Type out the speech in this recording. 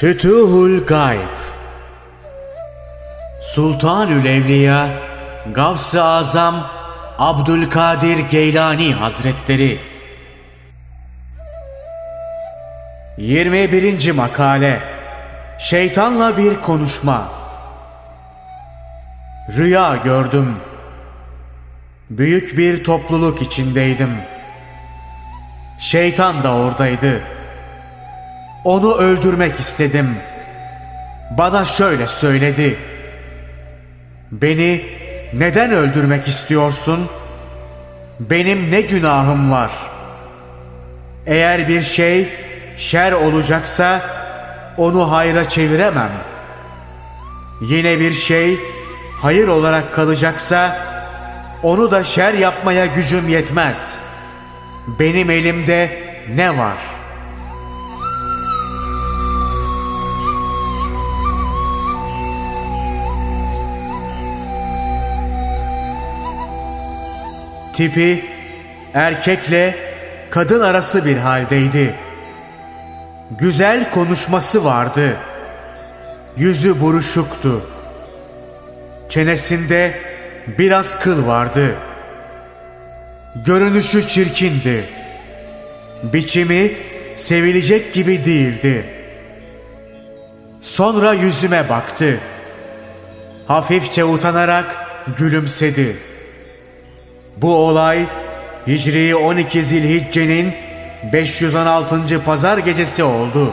Fütuhul Gayb Sultanül Evliya Gavs-ı Azam Abdülkadir Geylani Hazretleri 21. Makale Şeytanla bir konuşma Rüya gördüm. Büyük bir topluluk içindeydim. Şeytan da oradaydı. Onu öldürmek istedim. Bana şöyle söyledi. Beni neden öldürmek istiyorsun? Benim ne günahım var? Eğer bir şey şer olacaksa onu hayra çeviremem. Yine bir şey hayır olarak kalacaksa onu da şer yapmaya gücüm yetmez. Benim elimde ne var? Tipi erkekle kadın arası bir haldeydi. Güzel konuşması vardı. Yüzü buruşuktu. Çenesinde biraz kıl vardı. Görünüşü çirkindi. Biçimi sevilecek gibi değildi. Sonra yüzüme baktı. Hafifçe utanarak gülümsedi. Bu olay Hicri 12 Zilhicce'nin 516. pazar gecesi oldu.